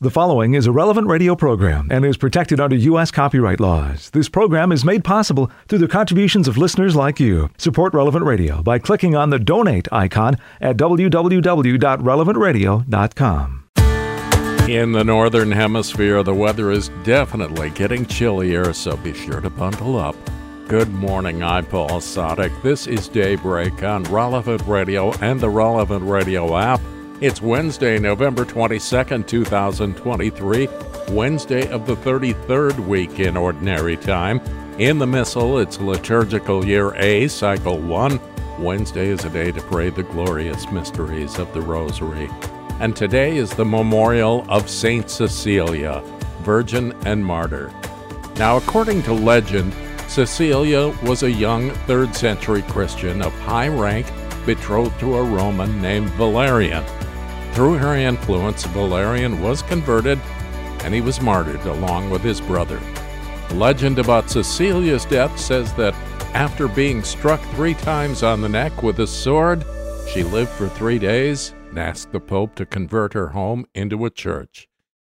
The following is a relevant radio program and is protected under U.S. copyright laws. This program is made possible through the contributions of listeners like you. Support Relevant Radio by clicking on the donate icon at www.relevantradio.com. In the northern hemisphere, the weather is definitely getting chillier, so be sure to bundle up. Good morning, I'm Paul Sadek. This is Daybreak on Relevant Radio and the Relevant Radio app. It's Wednesday, November 22nd, 2023, Wednesday of the 33rd week in Ordinary Time. In the Missal, it's liturgical year A, cycle 1. Wednesday is a day to pray the glorious mysteries of the Rosary. And today is the memorial of Saint Cecilia, Virgin and Martyr. Now, according to legend, Cecilia was a young 3rd century Christian of high rank betrothed to a Roman named Valerian. Through her influence, Valerian was converted and he was martyred along with his brother. The Legend about Cecilia's death says that after being struck three times on the neck with a sword, she lived for three days and asked the Pope to convert her home into a church.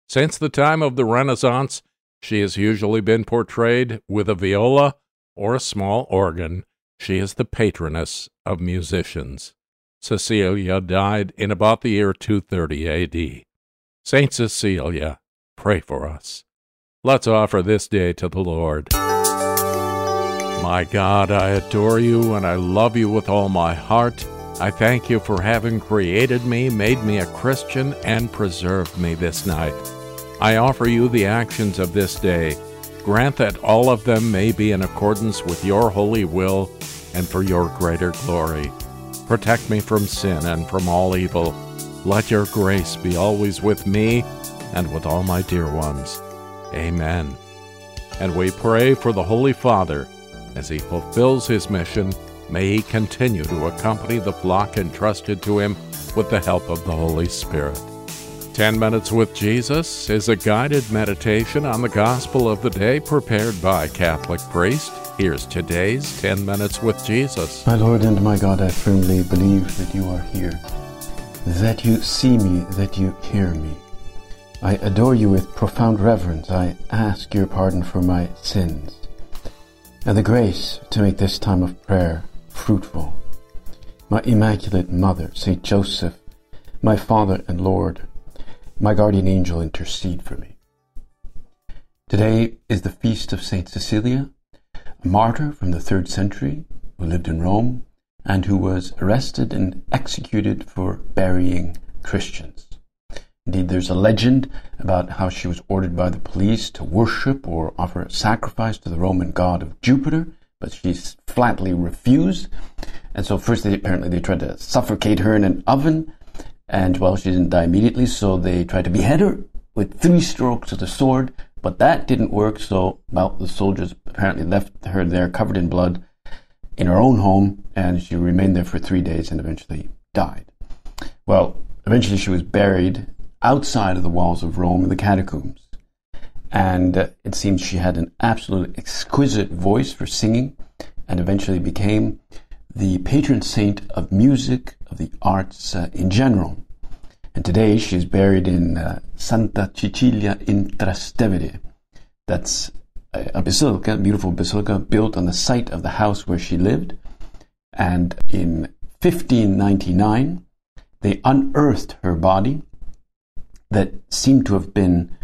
Since the time of the Renaissance, she has usually been portrayed with a viola or a small organ. She is the patroness of musicians. Cecilia died in about the year 230 AD. Saint Cecilia, pray for us. Let's offer this day to the Lord. My God, I adore you and I love you with all my heart. I thank you for having created me, made me a Christian, and preserved me this night. I offer you the actions of this day. Grant that all of them may be in accordance with your holy will and for your greater glory. Protect me from sin and from all evil. Let your grace be always with me and with all my dear ones. Amen. And we pray for the Holy Father as he fulfills his mission. May he continue to accompany the flock entrusted to him with the help of the Holy Spirit. 10 Minutes with Jesus is a guided meditation on the gospel of the day prepared by Catholic priest Here's today's 10 Minutes with Jesus. My Lord and my God, I firmly believe that you are here, that you see me, that you hear me. I adore you with profound reverence. I ask your pardon for my sins and the grace to make this time of prayer fruitful. My Immaculate Mother, Saint Joseph, my Father and Lord, my guardian angel, intercede for me. Today is the feast of Saint Cecilia a martyr from the third century who lived in Rome and who was arrested and executed for burying Christians. Indeed, there's a legend about how she was ordered by the police to worship or offer a sacrifice to the Roman god of Jupiter, but she flatly refused. And so first they apparently they tried to suffocate her in an oven, and well, she didn't die immediately, so they tried to behead her with three strokes of the sword, but that didn't work, so well, the soldiers apparently left her there covered in blood in her own home, and she remained there for three days and eventually died. Well, eventually she was buried outside of the walls of Rome in the catacombs. And uh, it seems she had an absolutely exquisite voice for singing and eventually became the patron saint of music, of the arts uh, in general. And today she's buried in uh, Santa Cecilia in Trastevere. That's a, a basilica, a beautiful basilica built on the site of the house where she lived. And in 1599, they unearthed her body that seemed to have been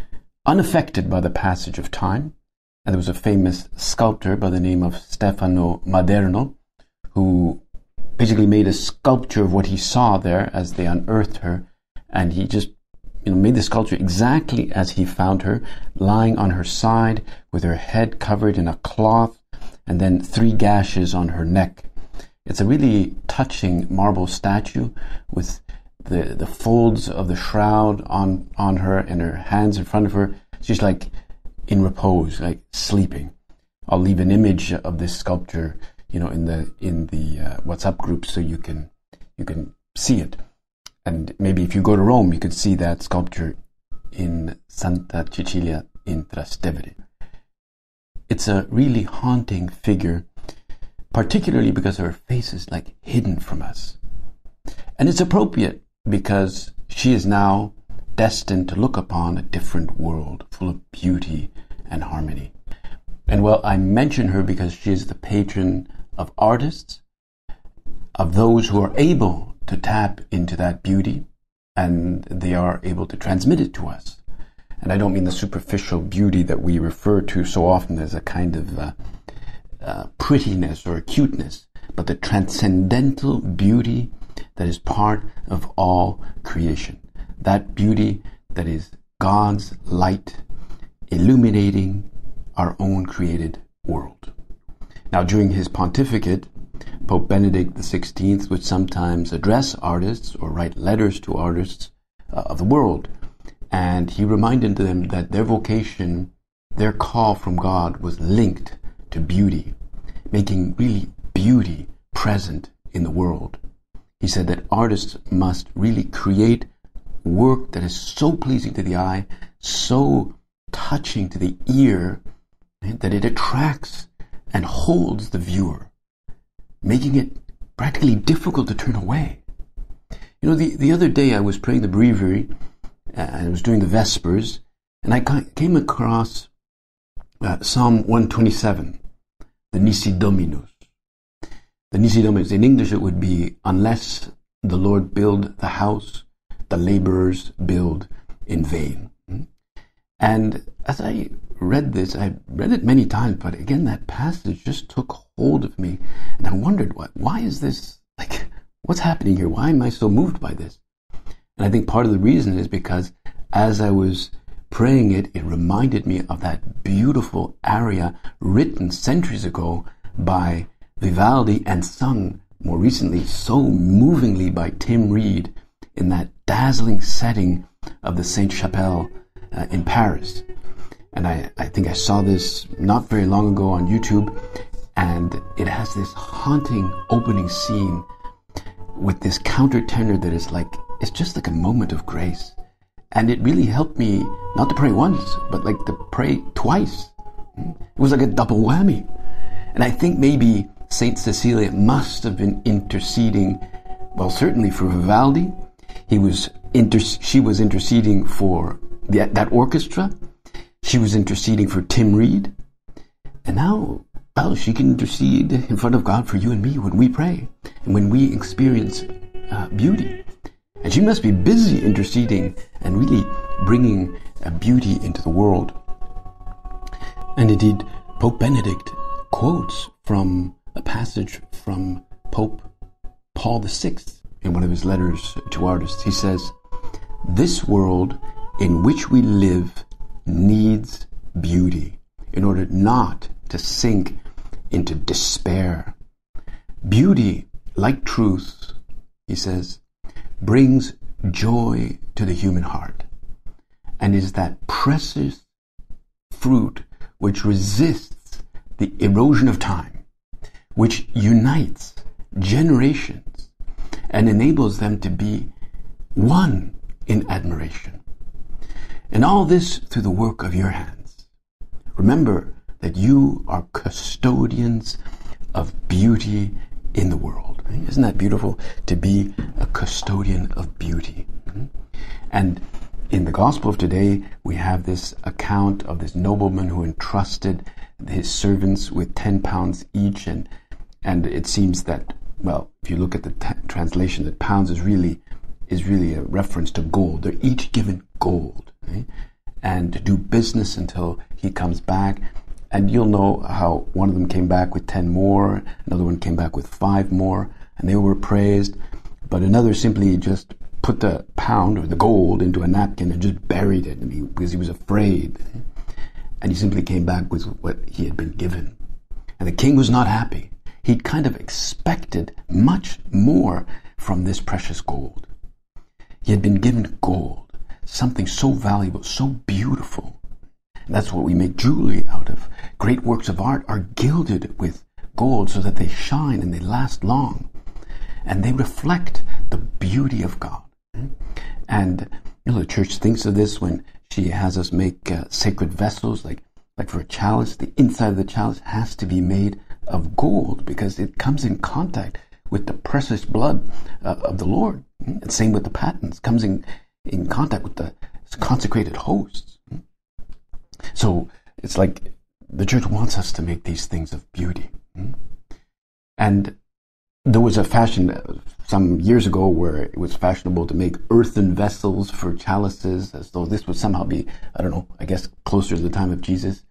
unaffected by the passage of time. And there was a famous sculptor by the name of Stefano Maderno who basically made a sculpture of what he saw there as they unearthed her and he just you know, made the sculpture exactly as he found her, lying on her side with her head covered in a cloth and then three gashes on her neck. It's a really touching marble statue with the, the folds of the shroud on, on her and her hands in front of her. She's like in repose, like sleeping. I'll leave an image of this sculpture, you know, in the in the uh, WhatsApp group so you can you can see it. And maybe if you go to Rome, you could see that sculpture in Santa Cecilia in Trastevere. It's a really haunting figure, particularly because her face is like hidden from us. And it's appropriate because she is now destined to look upon a different world full of beauty and harmony. And well, I mention her because she is the patron of artists, of those who are able to tap into that beauty, and they are able to transmit it to us. And I don't mean the superficial beauty that we refer to so often as a kind of uh, uh, prettiness or cuteness, but the transcendental beauty that is part of all creation. That beauty that is God's light illuminating our own created world. Now, during his pontificate, Pope Benedict XVI would sometimes address artists or write letters to artists uh, of the world. And he reminded them that their vocation, their call from God was linked to beauty, making really beauty present in the world. He said that artists must really create work that is so pleasing to the eye, so touching to the ear, that it attracts and holds the viewer, making it practically difficult to turn away. You know, the, the other day I was praying the breviary, uh, and I was doing the Vespers, and I came across uh, Psalm 127, the Nisi Dominus. The Nisi Dominus, in English it would be, unless the Lord build the house, the laborers build in vain. And as I read this, I read it many times, but again, that passage just took hold of me. And I wondered, what, why is this, like, what's happening here? Why am I so moved by this? And I think part of the reason is because as I was praying it, it reminded me of that beautiful aria written centuries ago by Vivaldi and sung more recently so movingly by Tim Reid in that dazzling setting of the Sainte Chapelle uh, in Paris. And I, I think I saw this not very long ago on YouTube, and it has this haunting opening scene with this countertenor that is like, it's just like a moment of grace. And it really helped me not to pray once, but like to pray twice. It was like a double whammy. And I think maybe Saint Cecilia must have been interceding, well, certainly for Vivaldi. He was inter- she was interceding for the, that orchestra. She was interceding for Tim Reid And now, well, she can intercede in front of God for you and me when we pray and when we experience uh, beauty. And she must be busy interceding and really bringing a beauty into the world. And indeed, Pope Benedict quotes from a passage from Pope Paul VI in one of his letters to artists. He says, This world in which we live needs beauty in order not to sink into despair. Beauty, like truth, he says, brings joy to the human heart and is that precious fruit which resists the erosion of time, which unites generations and enables them to be one in admiration. And all this through the work of your hands. Remember that you are custodians of beauty in the world. Isn't that beautiful to be a custodian of beauty? And in the gospel of today, we have this account of this nobleman who entrusted his servants with 10 pounds each. And, and it seems that, well, if you look at the t- translation, that pounds is really, is really a reference to gold. They're each given gold. Right? And to do business until he comes back. And you'll know how one of them came back with 10 more, another one came back with five more, and they were praised. But another simply just put the pound or the gold into a napkin and just buried it because he was afraid. And he simply came back with what he had been given. And the king was not happy. He'd kind of expected much more from this precious gold. He had been given gold, something so valuable, so beautiful. That's what we make jewelry out of. Great works of art are gilded with gold so that they shine and they last long. And they reflect the beauty of God. And you know, the church thinks of this when she has us make uh, sacred vessels, like like for a chalice. The inside of the chalice has to be made of gold because it comes in contact with the precious blood uh, of the Lord. And same with the patens, comes in in contact with the consecrated hosts. So it's like the church wants us to make these things of beauty. And there was a fashion some years ago where it was fashionable to make earthen vessels for chalices, as though this would somehow be, I don't know, I guess closer to the time of Jesus.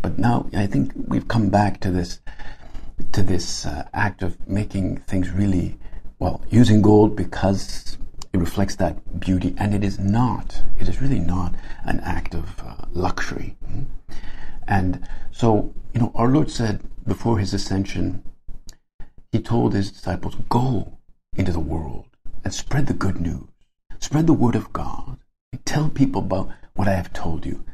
But now I think we've come back to this, to this uh, act of making things really, well, using gold because it reflects that beauty, and it is not. It is really not an act of uh, luxury. And so, you know, our Lord said before his ascension, he told his disciples, Go into the world and spread the good news, spread the word of God, tell people about what I have told you.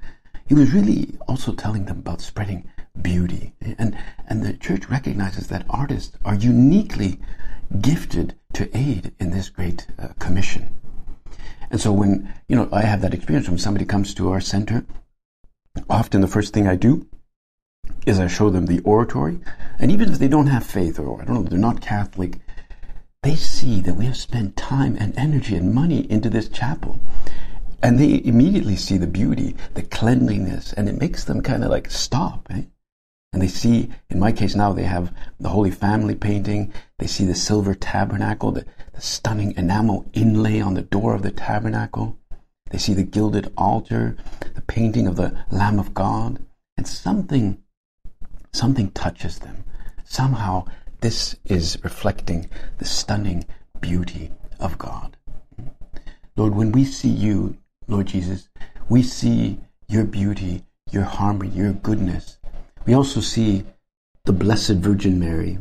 He was really also telling them about spreading beauty. And, and the church recognizes that artists are uniquely gifted to aid in this great uh, commission. And so when, you know, I have that experience when somebody comes to our center, often the first thing I do is I show them the oratory. And even if they don't have faith or, I don't know, they're not Catholic, they see that we have spent time and energy and money into this chapel. And they immediately see the beauty, the cleanliness, and it makes them kind of like stop. Eh? And they see, in my case now, they have the Holy Family painting. They see the silver tabernacle, the, the stunning enamel inlay on the door of the tabernacle. They see the gilded altar, the painting of the Lamb of God. And something something touches them. Somehow, this is reflecting the stunning beauty of God. Lord, when we see you, Lord Jesus, we see your beauty, your harmony, your goodness. We also see the Blessed Virgin Mary.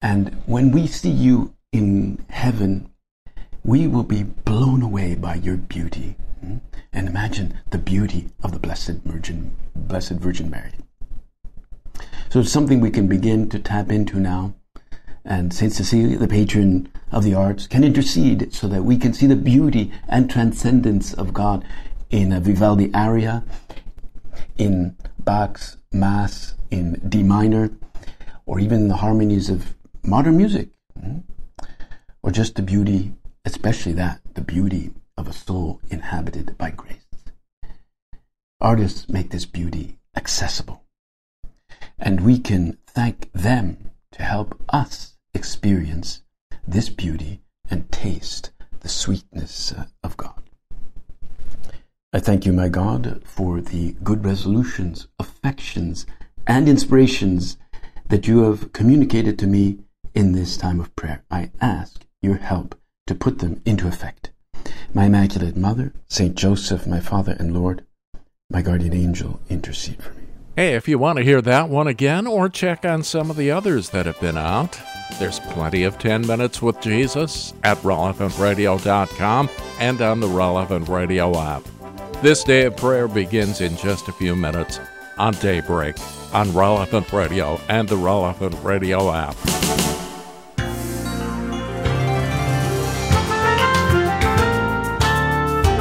And when we see you in heaven, we will be blown away by your beauty. Hmm? And imagine the beauty of the Blessed Virgin, Blessed Virgin Mary. So it's something we can begin to tap into now. And St. Cecilia, the patron of the arts, can intercede so that we can see the beauty and transcendence of God in a Vivaldi aria, in Bach's Mass in D minor, or even the harmonies of modern music, hmm? or just the beauty, especially that, the beauty of a soul inhabited by grace. Artists make this beauty accessible and we can thank them to help us experience this beauty and taste the sweetness uh, of God. I thank you, my God, for the good resolutions, affections, and inspirations that you have communicated to me in this time of prayer. I ask your help to put them into effect. My Immaculate Mother, Saint Joseph, my Father and Lord, my guardian angel, intercede for me. Hey, if you want to hear that one again or check on some of the others that have been out, there's plenty of 10 Minutes with Jesus at relevantradio.com and on the Relevant Radio app. This day of prayer begins in just a few minutes on Daybreak on Relevant Radio and the Relevant Radio app.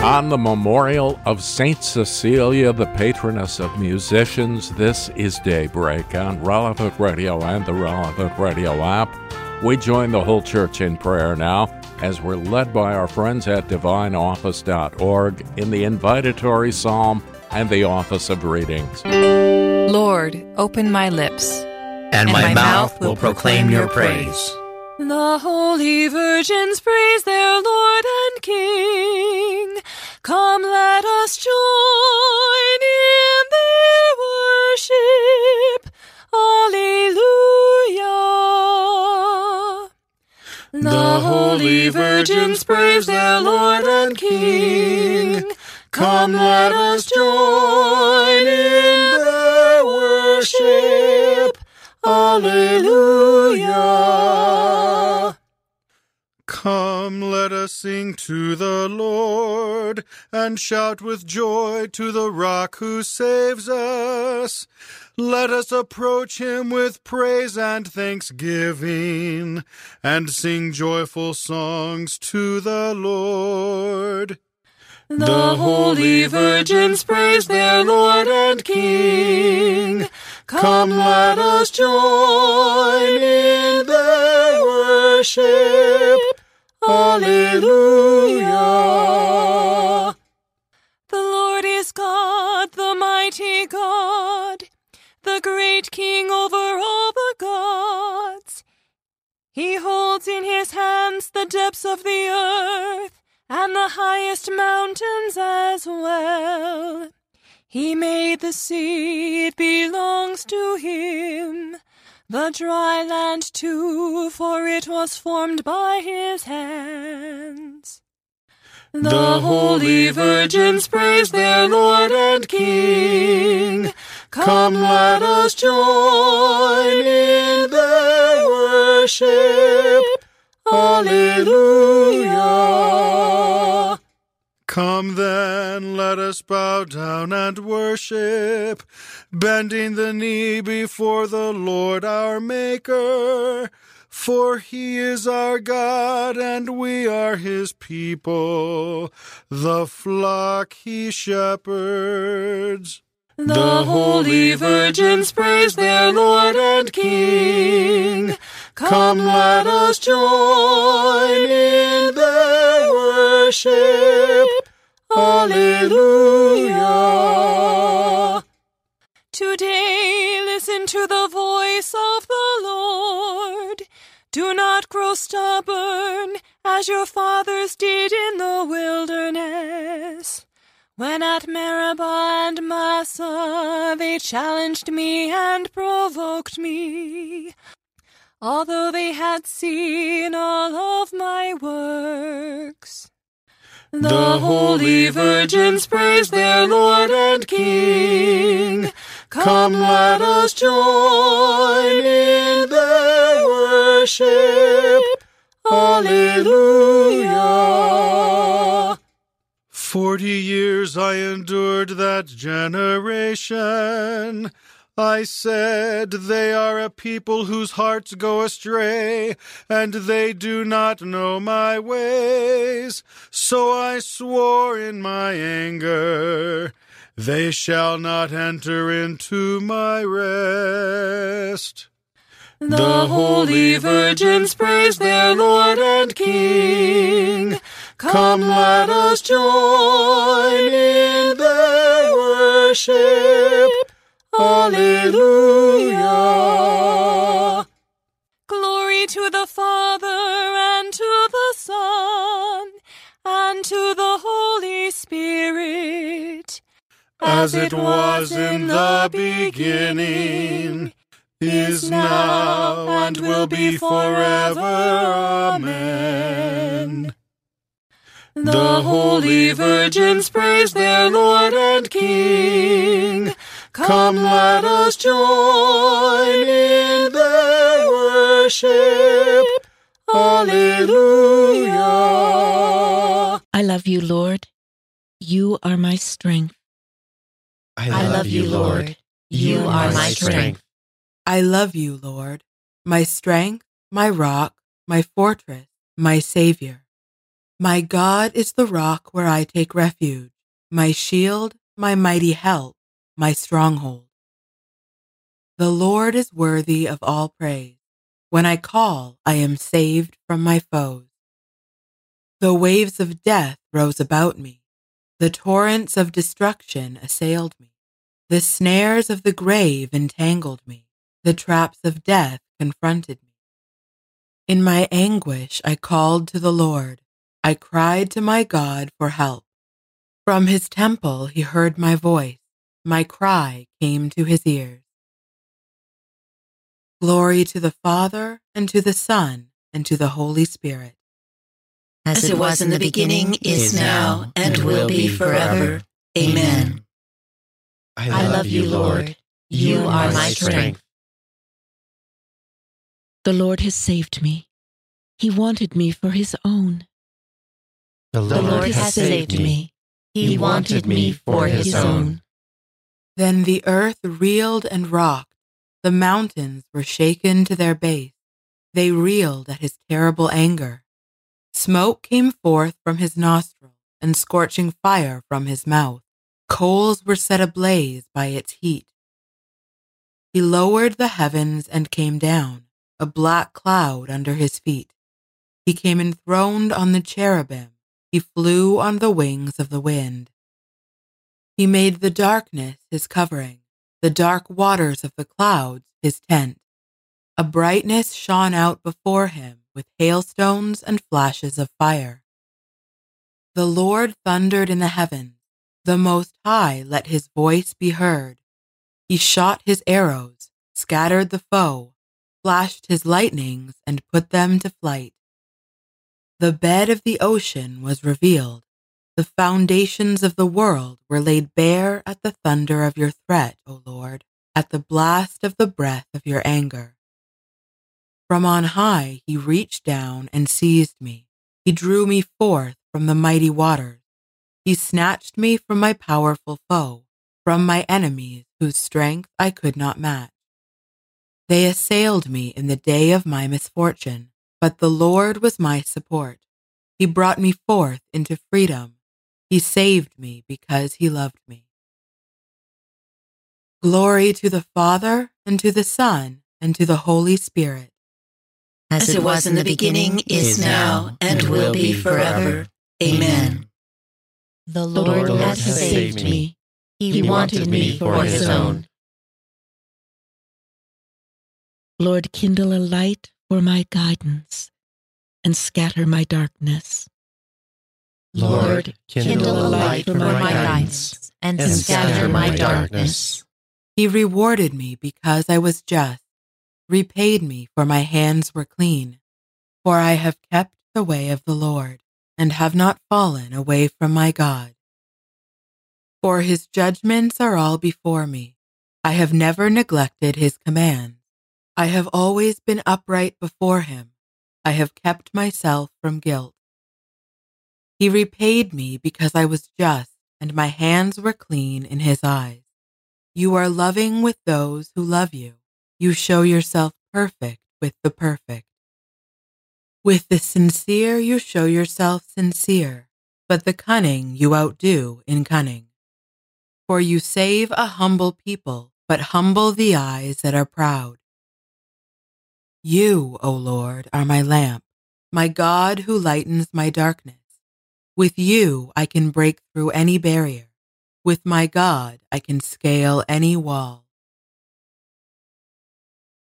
On the memorial of Saint Cecilia, the patroness of musicians, this is Daybreak on Relevant Radio and the Relevant Radio app. We join the whole church in prayer now as we're led by our friends at divineoffice.org in the invitatory psalm and the office of readings. Lord, open my lips, and, and my, my, mouth will proclaim your praise. The holy virgins praise their Lord and King. Come, let us join in their worship. Alleluia. The holy virgins praise their Lord and King. Come, let us join in their worship. Alleluia. Come, let us sing to the Lord, and shout with joy to the rock who saves us. Let us approach him with praise and thanksgiving, and sing joyful songs to the Lord. The holy virgins praise their Lord and King. Come, let us join in their worship. Alleluia. The Lord is God, the mighty God, the great King over all the gods. He holds in his hands the depths of the earth and the highest mountains as well. He made the sea, it belongs to him the dry land too, for it was formed by his hands. The holy virgins praise their Lord and King. Come, let us join in their worship. Alleluia. Come then, let us bow down and worship, bending the knee before the Lord our Maker. For he is our God, and we are his people, the flock he shepherds. The holy virgins praise their Lord and King. Come, let us join in their worship. Do not grow stubborn as your fathers did in the wilderness. When at Meribah and Massah they challenged me and provoked me, although they had seen all of my works. The holy virgins praise their Lord and King. Come, let us join in their worship. Alleluia. Forty years I endured that generation. I said, They are a people whose hearts go astray, and they do not know my ways. So I swore in my anger, They shall not enter into my rest. The holy virgins praise their Lord and King. Come, let us join in their worship. Alleluia. Glory to the Father and to the Son and to the Holy Spirit. As it was in the beginning, is now, and will be forever. Amen. The holy virgins praise their Lord and King. Come, let us join in their worship. Alleluia. I love you, Lord. You are my strength. I love you, Lord. You are my strength. I love you, Lord, my strength, my rock, my fortress, my Savior. My God is the rock where I take refuge, my shield, my mighty help, my stronghold. The Lord is worthy of all praise. When I call, I am saved from my foes. The waves of death rose about me. The torrents of destruction assailed me. The snares of the grave entangled me. The traps of death confronted me. In my anguish, I called to the Lord. I cried to my God for help. From his temple, he heard my voice. My cry came to his ears. Glory to the Father, and to the Son, and to the Holy Spirit. As it was in the beginning, is now, and will be forever. Amen. I love you, Lord. You are my strength. The Lord has saved me. He wanted me for his own. The Lord has saved me. He wanted me for his own. Then the earth reeled and rocked. The mountains were shaken to their base. They reeled at his terrible anger. Smoke came forth from his nostrils and scorching fire from his mouth. Coals were set ablaze by its heat. He lowered the heavens and came down, a black cloud under his feet. He came enthroned on the cherubim. He flew on the wings of the wind. He made the darkness his covering, the dark waters of the clouds his tent. A brightness shone out before him with hailstones and flashes of fire. The Lord thundered in the heavens. The Most High let his voice be heard. He shot his arrows, scattered the foe, flashed his lightnings, and put them to flight. The bed of the ocean was revealed. The foundations of the world were laid bare at the thunder of your threat, O Lord, at the blast of the breath of your anger. From on high he reached down and seized me. He drew me forth from the mighty waters. He snatched me from my powerful foe, from my enemies whose strength I could not match. They assailed me in the day of my misfortune, but the Lord was my support. He brought me forth into freedom. He saved me because he loved me. Glory to the Father, and to the Son, and to the Holy Spirit. As it was in the beginning, is now, and will be forever. Amen. The Lord has saved me. He wanted me for his own. Lord, kindle a light for my guidance and scatter my darkness. Lord, kindle a light for my guidance and scatter my darkness. He rewarded me because I was just, repaid me for my hands were clean. For I have kept the way of the Lord and have not fallen away from my God. For his judgments are all before me. I have never neglected his commands. I have always been upright before him. I have kept myself from guilt. He repaid me because I was just and my hands were clean in his eyes. You are loving with those who love you. You show yourself perfect with the perfect. With the sincere you show yourself sincere, but the cunning you outdo in cunning. For you save a humble people, but humble the eyes that are proud. You, O Lord, are my lamp, my God who lightens my darkness. With you I can break through any barrier. With my God I can scale any wall.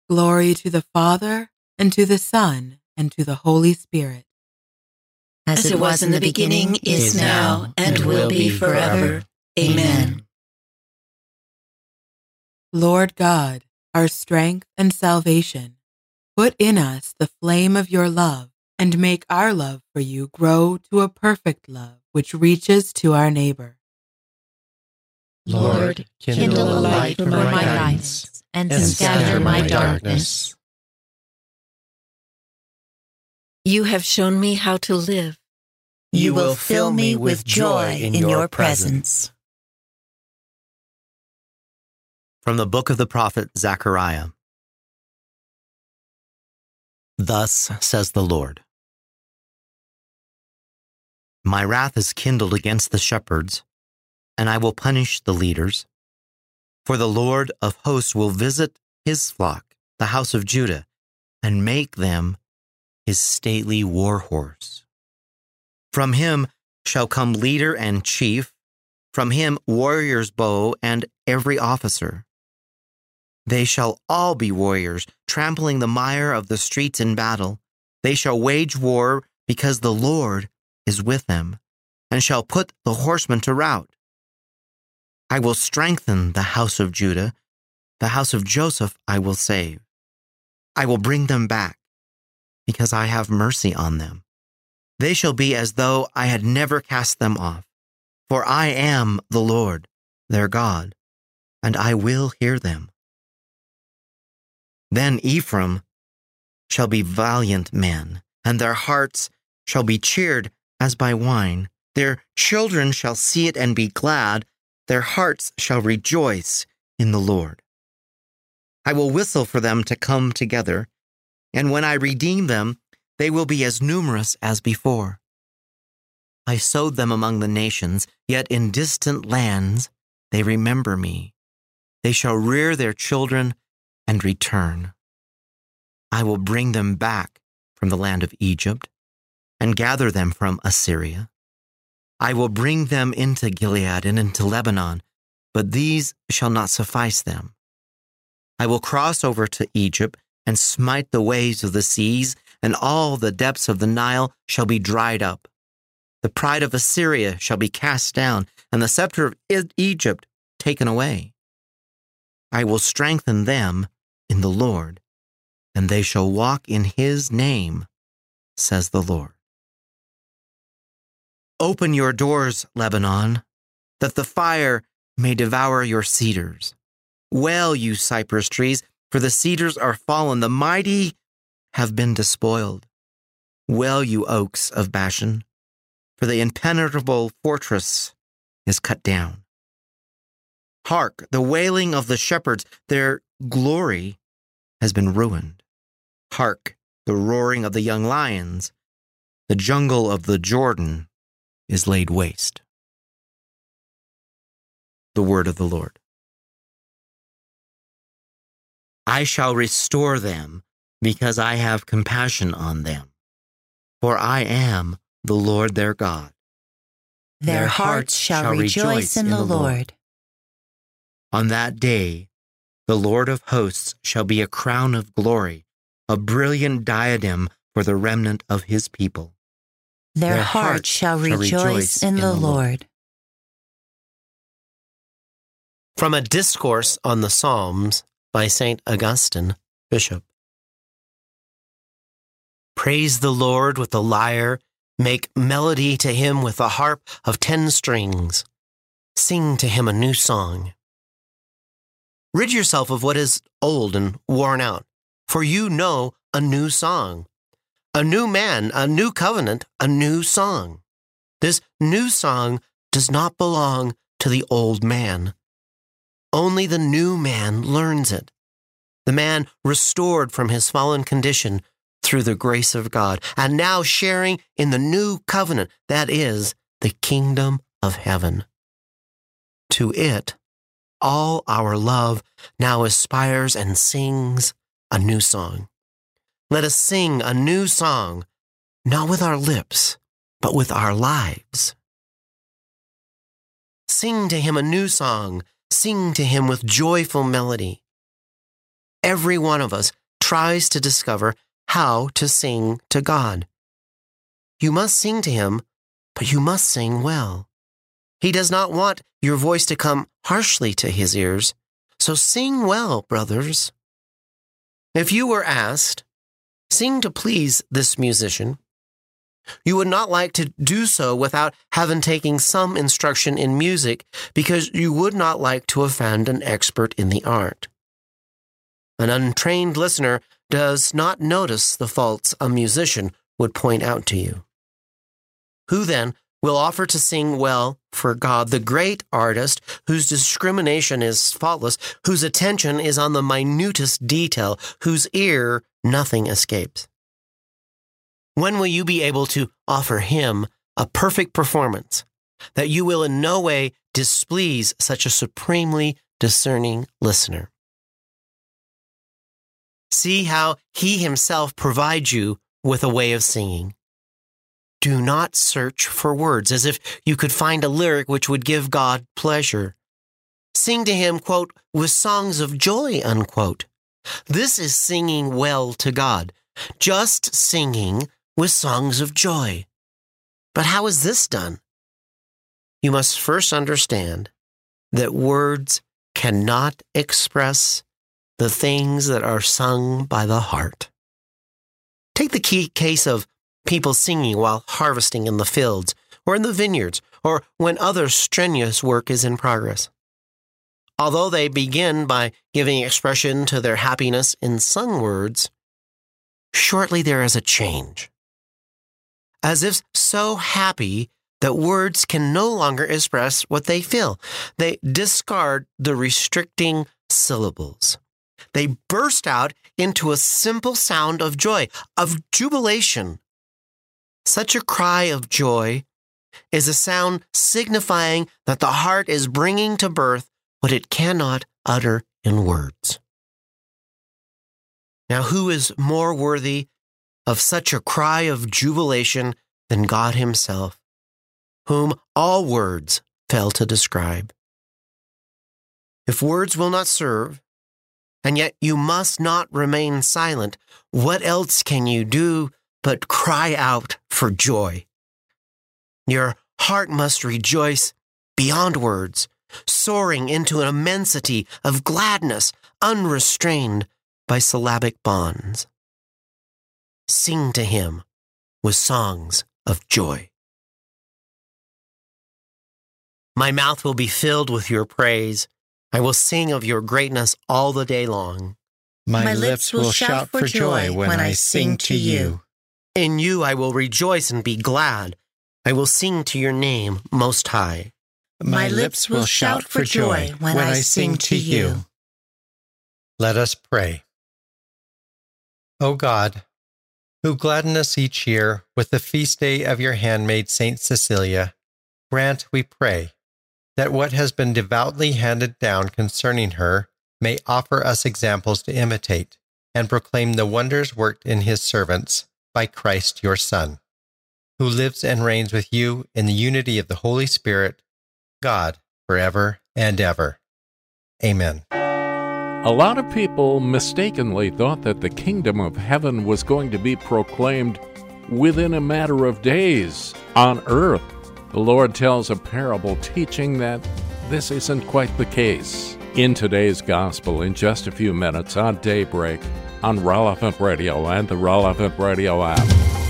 Glory to the Father, and to the Son, and to the Holy Spirit. As it was in the beginning, is now, and will be forever. Amen. Lord God, our strength and salvation, Put in us the flame of your love and make our love for you grow to a perfect love which reaches to our neighbor. Lord, kindle a light for my guidance and scatter my darkness. You have shown me how to live. You will fill me with joy in your presence. From the book of the prophet Zechariah. Thus says the Lord My wrath is kindled against the shepherds, and I will punish the leaders. For the Lord of hosts will visit his flock, the house of Judah, and make them his stately war horse. From him shall come leader and chief, from him warrior's bow and every officer. They shall all be warriors, trampling the mire of the streets in battle. They shall wage war because the Lord is with them, and shall put the horsemen to rout. I will strengthen the house of Judah, the house of Joseph I will save. I will bring them back, because I have mercy on them. They shall be as though I had never cast them off, for I am the Lord, their God, and I will hear them. Then Ephraim shall be valiant men, and their hearts shall be cheered as by wine. Their children shall see it and be glad, their hearts shall rejoice in the Lord. I will whistle for them to come together, and when I redeem them, they will be as numerous as before. I sowed them among the nations, yet in distant lands they remember me. They shall rear their children and return. I will bring them back from the land of Egypt and gather them from Assyria. I will bring them into Gilead and into Lebanon, but these shall not suffice them. I will cross over to Egypt and smite the waves of the seas, and all the depths of the Nile shall be dried up. The pride of Assyria shall be cast down, and the scepter of Egypt taken away. I will strengthen them in the Lord, and they shall walk in his name, says the Lord. Open your doors, Lebanon, that the fire may devour your cedars. Well, you cypress trees, for the cedars are fallen, the mighty have been despoiled. Well, you oaks of Bashan, for the impenetrable fortress is cut down. Hark, the wailing of the shepherds, their glory has been ruined. Hark, the roaring of the young lions, the jungle of the Jordan is laid waste. The word of the Lord. I shall restore them because I have compassion on them, for I am the Lord their God. Their, their hearts shall, shall rejoice in the Lord. Lord. On that day, the Lord of hosts shall be a crown of glory, a brilliant diadem for the remnant of his people. Their, Their hearts shall rejoice, rejoice in, in the Lord. From a discourse on the Psalms by St. Augustine, Bishop. Praise the Lord with the lyre, make melody to him with the harp of ten strings. Sing to him a new song. Rid yourself of what is old and worn out, for you know a new song a new man, a new covenant, a new song. This new song does not belong to the old man. Only the new man learns it. The man restored from his fallen condition through the grace of God, and now sharing in the new covenant, that is, the kingdom of heaven. To it, all our love now aspires and sings a new song. Let us sing a new song, not with our lips, but with our lives. Sing to him a new song. Sing to him with joyful melody. Every one of us tries to discover how to sing to God. You must sing to him, but you must sing well. He does not want your voice to come harshly to his ears. So sing well, brothers. If you were asked, sing to please this musician. You would not like to do so without having taken some instruction in music because you would not like to offend an expert in the art. An untrained listener does not notice the faults a musician would point out to you. Who then will offer to sing well for God, the great artist whose discrimination is faultless, whose attention is on the minutest detail, whose ear nothing escapes. When will you be able to offer him a perfect performance that you will in no way displease such a supremely discerning listener? See how he himself provides you with a way of singing. Do not search for words as if you could find a lyric which would give God pleasure. Sing to him, quote, with songs of joy, unquote. This is singing well to God, just singing with songs of joy. But how is this done? You must first understand that words cannot express the things that are sung by the heart. Take the key case of people singing while harvesting in the fields or in the vineyards or when other strenuous work is in progress. Although they begin by giving expression to their happiness in sung words, shortly there is a change. As if so happy that words can no longer express what they feel, they discard the restricting syllables. They burst out into a simple sound of joy, of jubilation, such a cry of joy is a sound signifying that the heart is bringing to birth what it cannot utter in words. Now, who is more worthy of such a cry of jubilation than God Himself, whom all words fail to describe? If words will not serve, and yet you must not remain silent, what else can you do but cry out for joy? Your heart must rejoice beyond words, soaring into an immensity of gladness unrestrained by syllabic bonds. Sing to him with songs of joy. My mouth will be filled with your praise. I will sing of your greatness all the day long. My, My lips will shout for joy when I sing to you. In you I will rejoice and be glad. I will sing to your name, Most High. My lips will shout for joy when I sing to you. Let us pray. O God, who gladden us each year with the feast day of your handmaid Saint Cecilia, grant, we pray, that what has been devoutly handed down concerning her may offer us examples to imitate and proclaim the wonders worked in his servants by Christ your Son, who lives and reigns with you in the unity of the Holy Spirit, God, forever and ever. Amen. A lot of people mistakenly thought that the kingdom of heaven was going to be proclaimed within a matter of days on earth. The Lord tells a parable teaching that this isn't quite the case. In today's gospel, in just a few minutes on Daybreak, on Relevant Radio and the Relevant Radio app.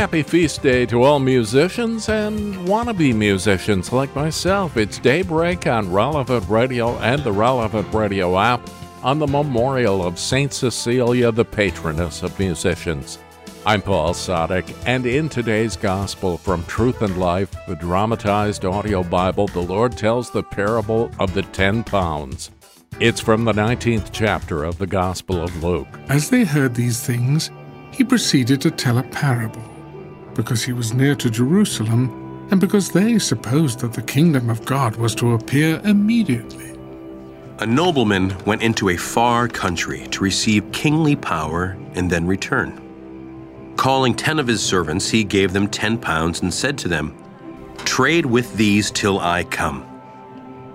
Happy feast day to all musicians and wannabe musicians like myself. It's Daybreak on Relevant Radio and the Relevant Radio app on the memorial of St. Cecilia, the patroness of musicians. I'm Paul Sadek, and in today's Gospel from Truth and Life, the dramatized audio Bible, the Lord tells the parable of the ten pounds. It's from the 19th chapter of the Gospel of Luke. As they heard these things, he proceeded to tell a parable because he was near to Jerusalem, and because they supposed that the kingdom of God was to appear immediately. A nobleman went into a far country to receive kingly power and then return. Calling ten of his servants, he gave them ten pounds and said to them, Trade with these till I come.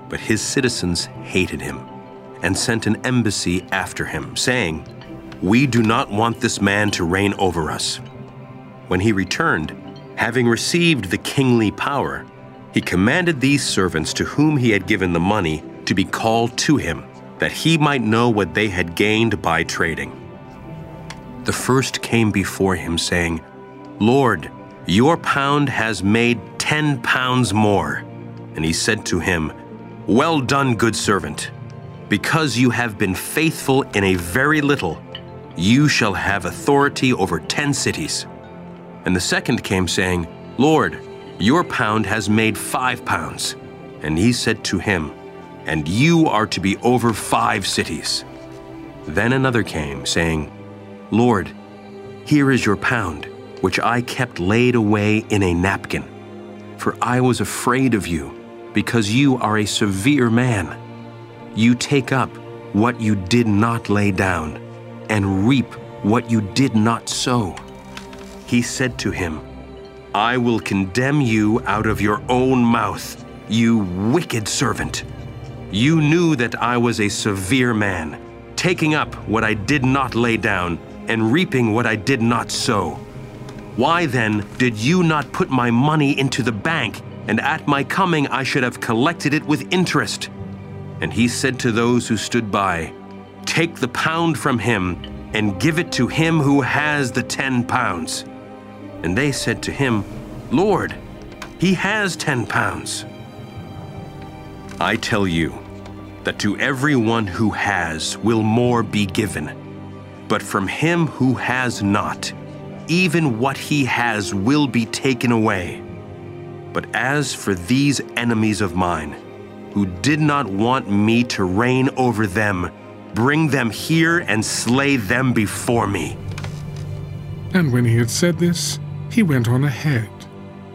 But his citizens hated him and sent an embassy after him, saying, We do not want this man to reign over us. When he returned, having received the kingly power, he commanded these servants to whom he had given the money to be called to him, that he might know what they had gained by trading. The first came before him, saying, Lord, your pound has made ten pounds more. And he said to him, Well done, good servant. Because you have been faithful in a very little, you shall have authority over ten cities. And the second came, saying, Lord, your pound has made five pounds. And he said to him, And you are to be over five cities. Then another came, saying, Lord, here is your pound, which I kept laid away in a napkin. For I was afraid of you, because you are a severe man. You take up what you did not lay down, and reap what you did not sow he said to him, I will condemn you out of your own mouth, you wicked servant. You knew that I was a severe man, taking up what I did not lay down, and reaping what I did not sow. Why then did you not put my money into the bank, and at my coming I should have collected it with interest? And he said to those who stood by, Take the pound from him, and give it to him who has the ten pounds. And they said to him, Lord, he has ten pounds. I tell you that to everyone who has will more be given, but from him who has not, even what he has will be taken away. But as for these enemies of mine, who did not want me to reign over them, bring them here and slay them before me. And when he had said this, he went on ahead,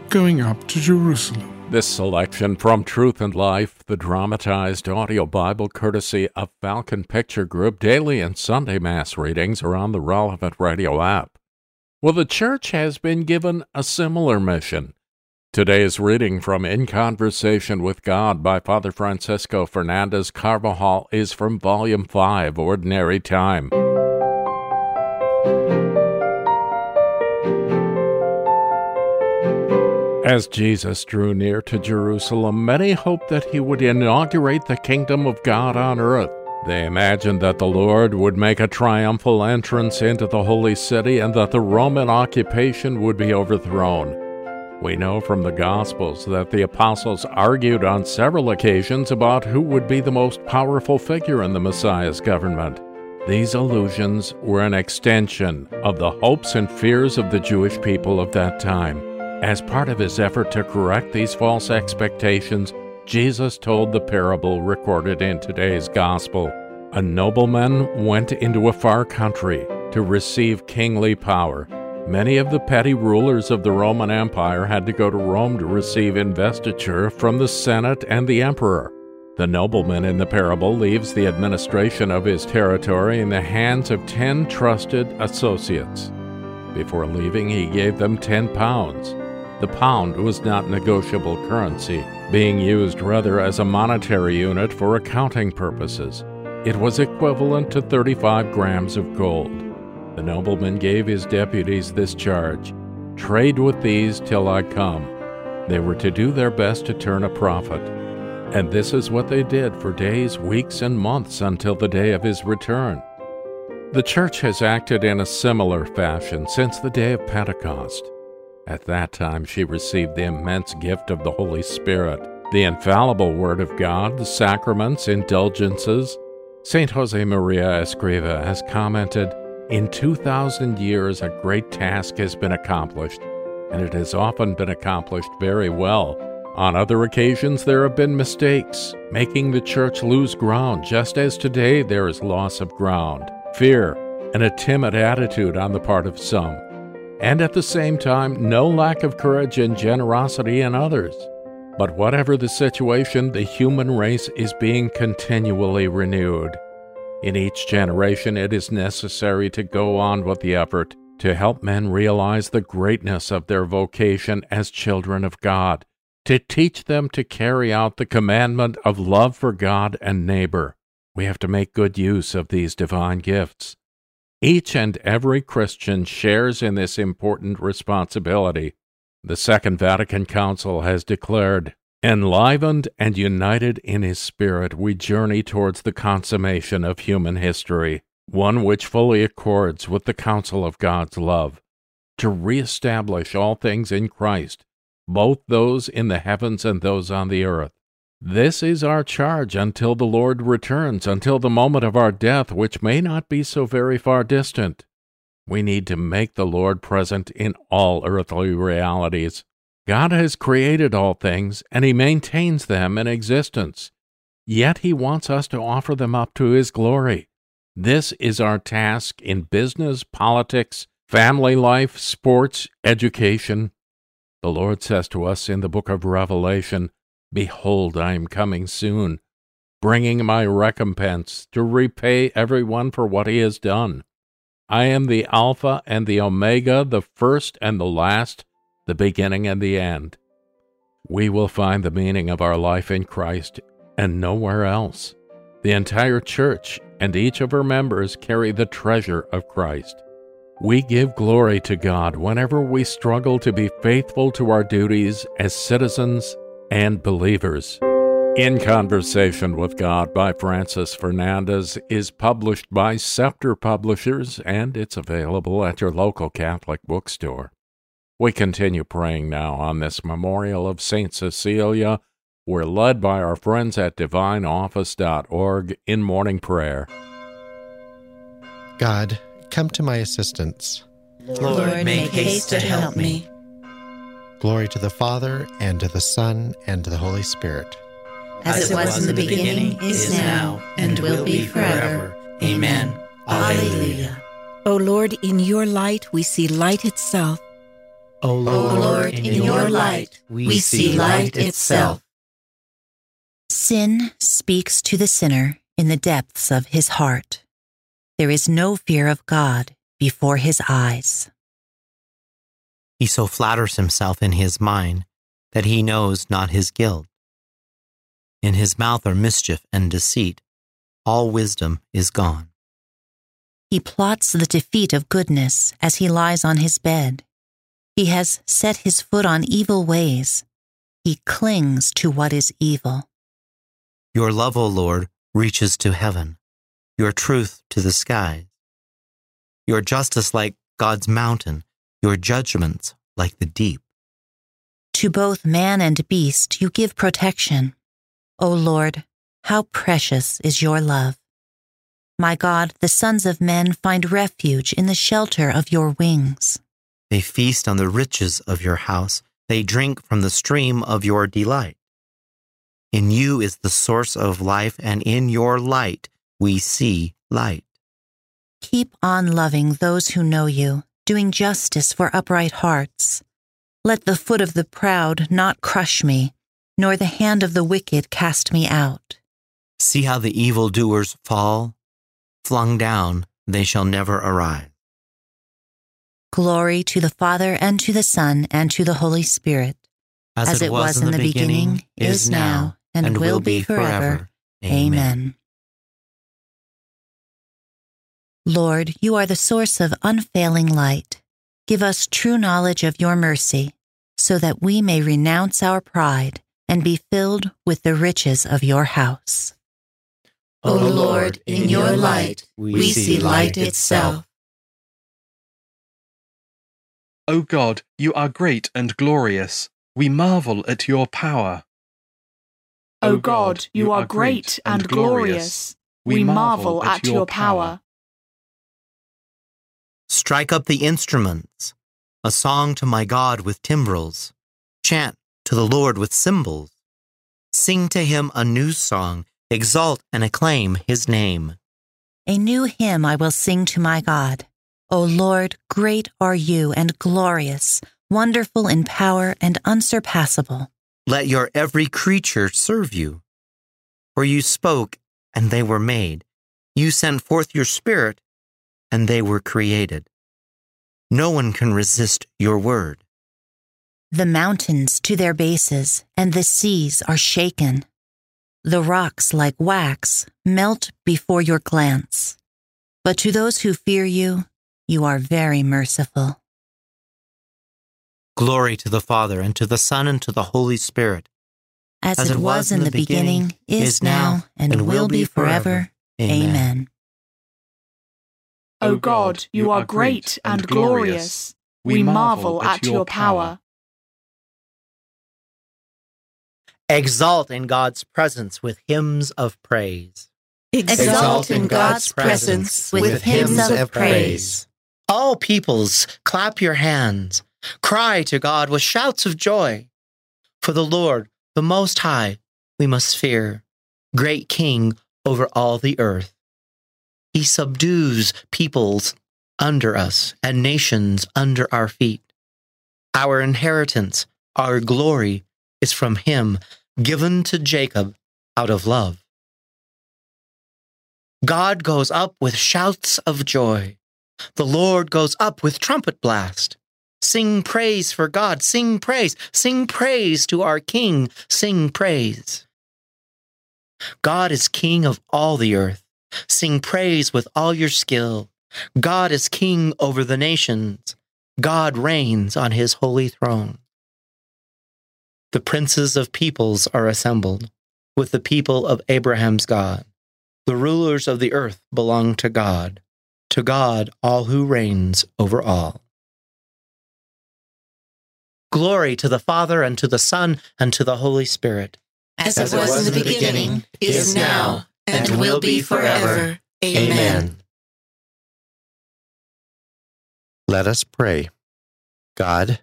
going up to Jerusalem. This selection from Truth and Life, the dramatized audio Bible courtesy of Falcon Picture Group, daily and Sunday Mass readings are on the relevant radio app. Well, the church has been given a similar mission. Today's reading from In Conversation with God by Father Francisco Fernandez Carvajal is from Volume 5, Ordinary Time. As Jesus drew near to Jerusalem, many hoped that he would inaugurate the kingdom of God on earth. They imagined that the Lord would make a triumphal entrance into the holy city and that the Roman occupation would be overthrown. We know from the Gospels that the apostles argued on several occasions about who would be the most powerful figure in the Messiah's government. These illusions were an extension of the hopes and fears of the Jewish people of that time. As part of his effort to correct these false expectations, Jesus told the parable recorded in today's Gospel. A nobleman went into a far country to receive kingly power. Many of the petty rulers of the Roman Empire had to go to Rome to receive investiture from the Senate and the Emperor. The nobleman in the parable leaves the administration of his territory in the hands of ten trusted associates. Before leaving, he gave them ten pounds. The pound was not negotiable currency, being used rather as a monetary unit for accounting purposes. It was equivalent to 35 grams of gold. The nobleman gave his deputies this charge Trade with these till I come. They were to do their best to turn a profit. And this is what they did for days, weeks, and months until the day of his return. The church has acted in a similar fashion since the day of Pentecost. At that time, she received the immense gift of the Holy Spirit, the infallible Word of God, the sacraments, indulgences. St. Jose Maria Escriva has commented In 2,000 years, a great task has been accomplished, and it has often been accomplished very well. On other occasions, there have been mistakes, making the church lose ground, just as today there is loss of ground, fear, and a timid attitude on the part of some and at the same time, no lack of courage and generosity in others. But whatever the situation, the human race is being continually renewed. In each generation, it is necessary to go on with the effort to help men realize the greatness of their vocation as children of God, to teach them to carry out the commandment of love for God and neighbor. We have to make good use of these divine gifts. Each and every Christian shares in this important responsibility. The Second Vatican Council has declared, Enlivened and united in His Spirit, we journey towards the consummation of human history, one which fully accords with the counsel of God's love, to reestablish all things in Christ, both those in the heavens and those on the earth this is our charge until the Lord returns, until the moment of our death, which may not be so very far distant. We need to make the Lord present in all earthly realities. God has created all things, and He maintains them in existence. Yet He wants us to offer them up to His glory. This is our task in business, politics, family life, sports, education. The Lord says to us in the book of Revelation, Behold, I am coming soon, bringing my recompense to repay everyone for what he has done. I am the Alpha and the Omega, the first and the last, the beginning and the end. We will find the meaning of our life in Christ and nowhere else. The entire church and each of her members carry the treasure of Christ. We give glory to God whenever we struggle to be faithful to our duties as citizens and believers. In Conversation with God by Francis Fernandez is published by Scepter Publishers and it's available at your local Catholic bookstore. We continue praying now on this memorial of St. Cecilia. We're led by our friends at divineoffice.org in morning prayer. God, come to my assistance. Lord, make haste to help me. Glory to the Father, and to the Son, and to the Holy Spirit. As it was in the beginning, is now, and will be forever. Amen. Alleluia. O Lord, in your light we see light itself. O Lord, o Lord in your light we see light itself. Sin speaks to the sinner in the depths of his heart. There is no fear of God before his eyes. He so flatters himself in his mind that he knows not his guilt. In his mouth are mischief and deceit. All wisdom is gone. He plots the defeat of goodness as he lies on his bed. He has set his foot on evil ways. He clings to what is evil. Your love, O Lord, reaches to heaven, your truth to the skies. Your justice like God's mountain, your judgments like the deep. To both man and beast you give protection. O Lord, how precious is your love. My God, the sons of men find refuge in the shelter of your wings. They feast on the riches of your house, they drink from the stream of your delight. In you is the source of life, and in your light we see light. Keep on loving those who know you, doing justice for upright hearts. Let the foot of the proud not crush me, nor the hand of the wicked cast me out. See how the evildoers fall? Flung down, they shall never arise. Glory to the Father, and to the Son, and to the Holy Spirit, as, as it, was, was in the beginning, beginning is now, and, and will be forever. Amen. Lord, you are the source of unfailing light. Give us true knowledge of your mercy, so that we may renounce our pride and be filled with the riches of your house. O Lord, in your light we see light itself. O God, you are great and glorious. We marvel at your power. O God, you are great and glorious. We marvel at your power. Strike up the instruments, a song to my God with timbrels. Chant to the Lord with cymbals. Sing to him a new song, exalt and acclaim his name. A new hymn I will sing to my God. O Lord, great are you and glorious, wonderful in power and unsurpassable. Let your every creature serve you. For you spoke, and they were made. You sent forth your Spirit, and they were created. No one can resist your word. The mountains to their bases and the seas are shaken. The rocks, like wax, melt before your glance. But to those who fear you, you are very merciful. Glory to the Father, and to the Son, and to the Holy Spirit. As, As it, was, was in the beginning, beginning is now, and, and will be forever. Amen. Amen. O God, you are great and glorious. We marvel at your power. Exalt in God's presence with hymns of praise. Exalt in God's presence with hymns of praise. All peoples, clap your hands. Cry to God with shouts of joy. For the Lord, the Most High, we must fear, great King over all the earth. He subdues peoples under us and nations under our feet. Our inheritance, our glory, is from Him, given to Jacob out of love. God goes up with shouts of joy. The Lord goes up with trumpet blast. Sing praise for God. Sing praise. Sing praise to our King. Sing praise. God is King of all the earth. Sing praise with all your skill. God is king over the nations. God reigns on his holy throne. The princes of peoples are assembled with the people of Abraham's God. The rulers of the earth belong to God. To God, all who reigns over all. Glory to the Father, and to the Son, and to the Holy Spirit. As, As it was, was in the beginning, is now, and will be forever. Amen. Let us pray. God,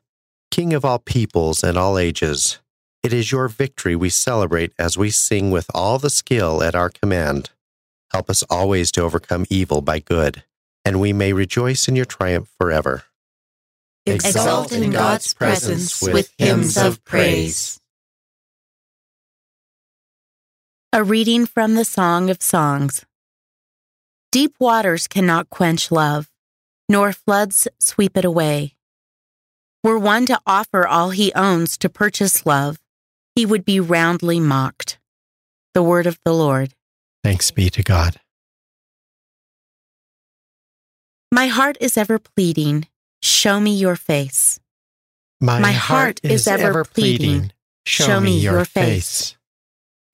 King of all peoples and all ages, it is your victory we celebrate as we sing with all the skill at our command. Help us always to overcome evil by good, and we may rejoice in your triumph forever. Exalt in God's presence with hymns of praise. A reading from the Song of Songs. Deep waters cannot quench love, nor floods sweep it away. Were one to offer all he owns to purchase love, he would be roundly mocked. The word of the Lord. Thanks be to God. My heart is ever pleading, show me your face. My, My heart is ever pleading, show me your face.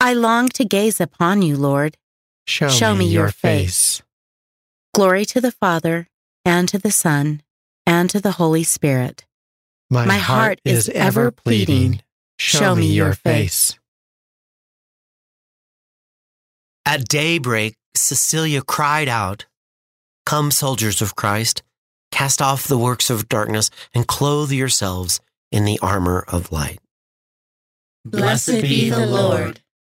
I long to gaze upon you, Lord. Show me your face. Glory to the Father, and to the Son, and to the Holy Spirit. My heart is ever pleading, show me your face. At daybreak, Cecilia cried out, Come, soldiers of Christ, cast off the works of darkness and clothe yourselves in the armor of light. Blessed be the Lord,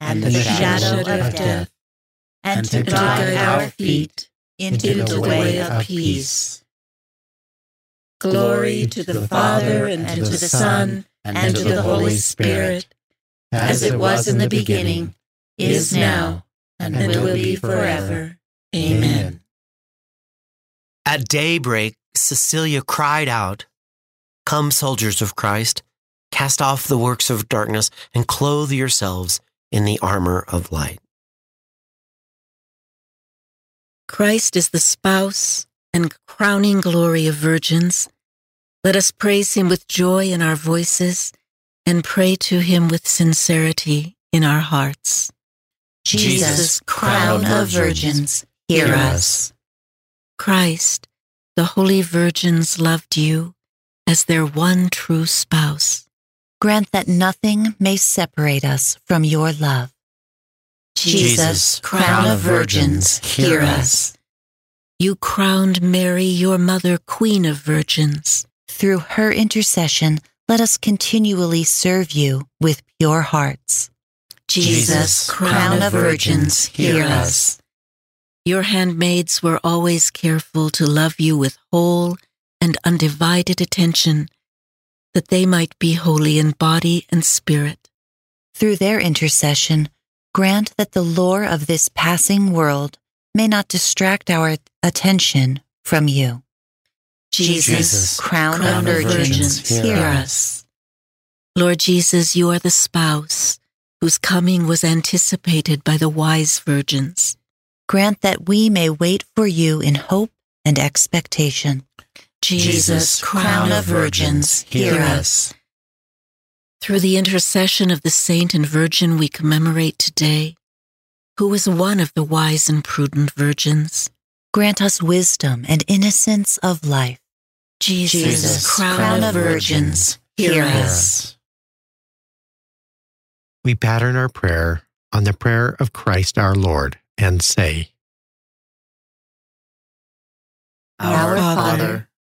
and the shadow of death, and to guide our feet into the way of peace. Glory to the Father, and to the Son, and to the Holy Spirit, as it was in the beginning, is now, and will be forever. Amen. At daybreak, Cecilia cried out, Come, soldiers of Christ, cast off the works of darkness and clothe yourselves in the armor of light. Christ is the spouse and crowning glory of virgins. Let us praise him with joy in our voices and pray to him with sincerity in our hearts. Jesus, crown of virgins, hear us. Christ, the holy virgins loved you as their one true spouse. Grant that nothing may separate us from your love. Jesus, crown of virgins, hear us. You crowned Mary, your mother, queen of virgins. Through her intercession, let us continually serve you with pure hearts. Jesus, crown of virgins, hear us. Your handmaids were always careful to love you with whole and undivided attention, that they might be holy in body and spirit. Through their intercession, grant that the lore of this passing world may not distract our attention from you. Jesus, crown, crown of virgins, hear us. Lord Jesus, you are the spouse whose coming was anticipated by the wise virgins. Grant that we may wait for you in hope and expectation. Jesus, crown of virgins, hear us. Through the intercession of the saint and virgin we commemorate today, who was one of the wise and prudent virgins, grant us wisdom and innocence of life. Jesus, Jesus crown, crown, of virgins, hear us. We pattern our prayer on the prayer of Christ our Lord and say, Our Father,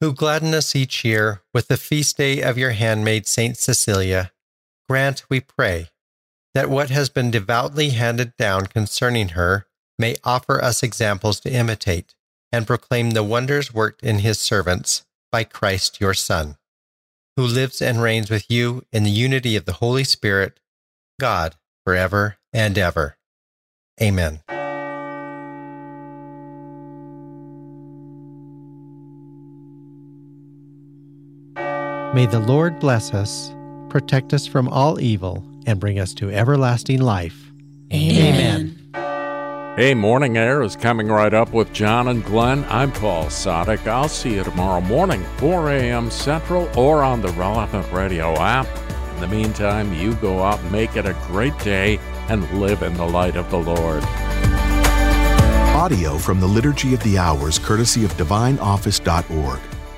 who gladden us each year with the feast day of your handmaid Saint Cecilia, grant, we pray, that what has been devoutly handed down concerning her may offer us examples to imitate and proclaim the wonders worked in his servants by Christ your Son, who lives and reigns with you in the unity of the Holy Spirit, God, forever and ever. Amen. May the Lord bless us, protect us from all evil, and bring us to everlasting life. Amen. Hey, Morning Air is coming right up with John and Glenn. I'm Paul Sadek. I'll see you tomorrow morning, 4 a.m. Central, or on the relevant radio app. In the meantime, you go out and make it a great day and live in the light of the Lord. Audio from the Liturgy of the Hours, courtesy of DivineOffice.org.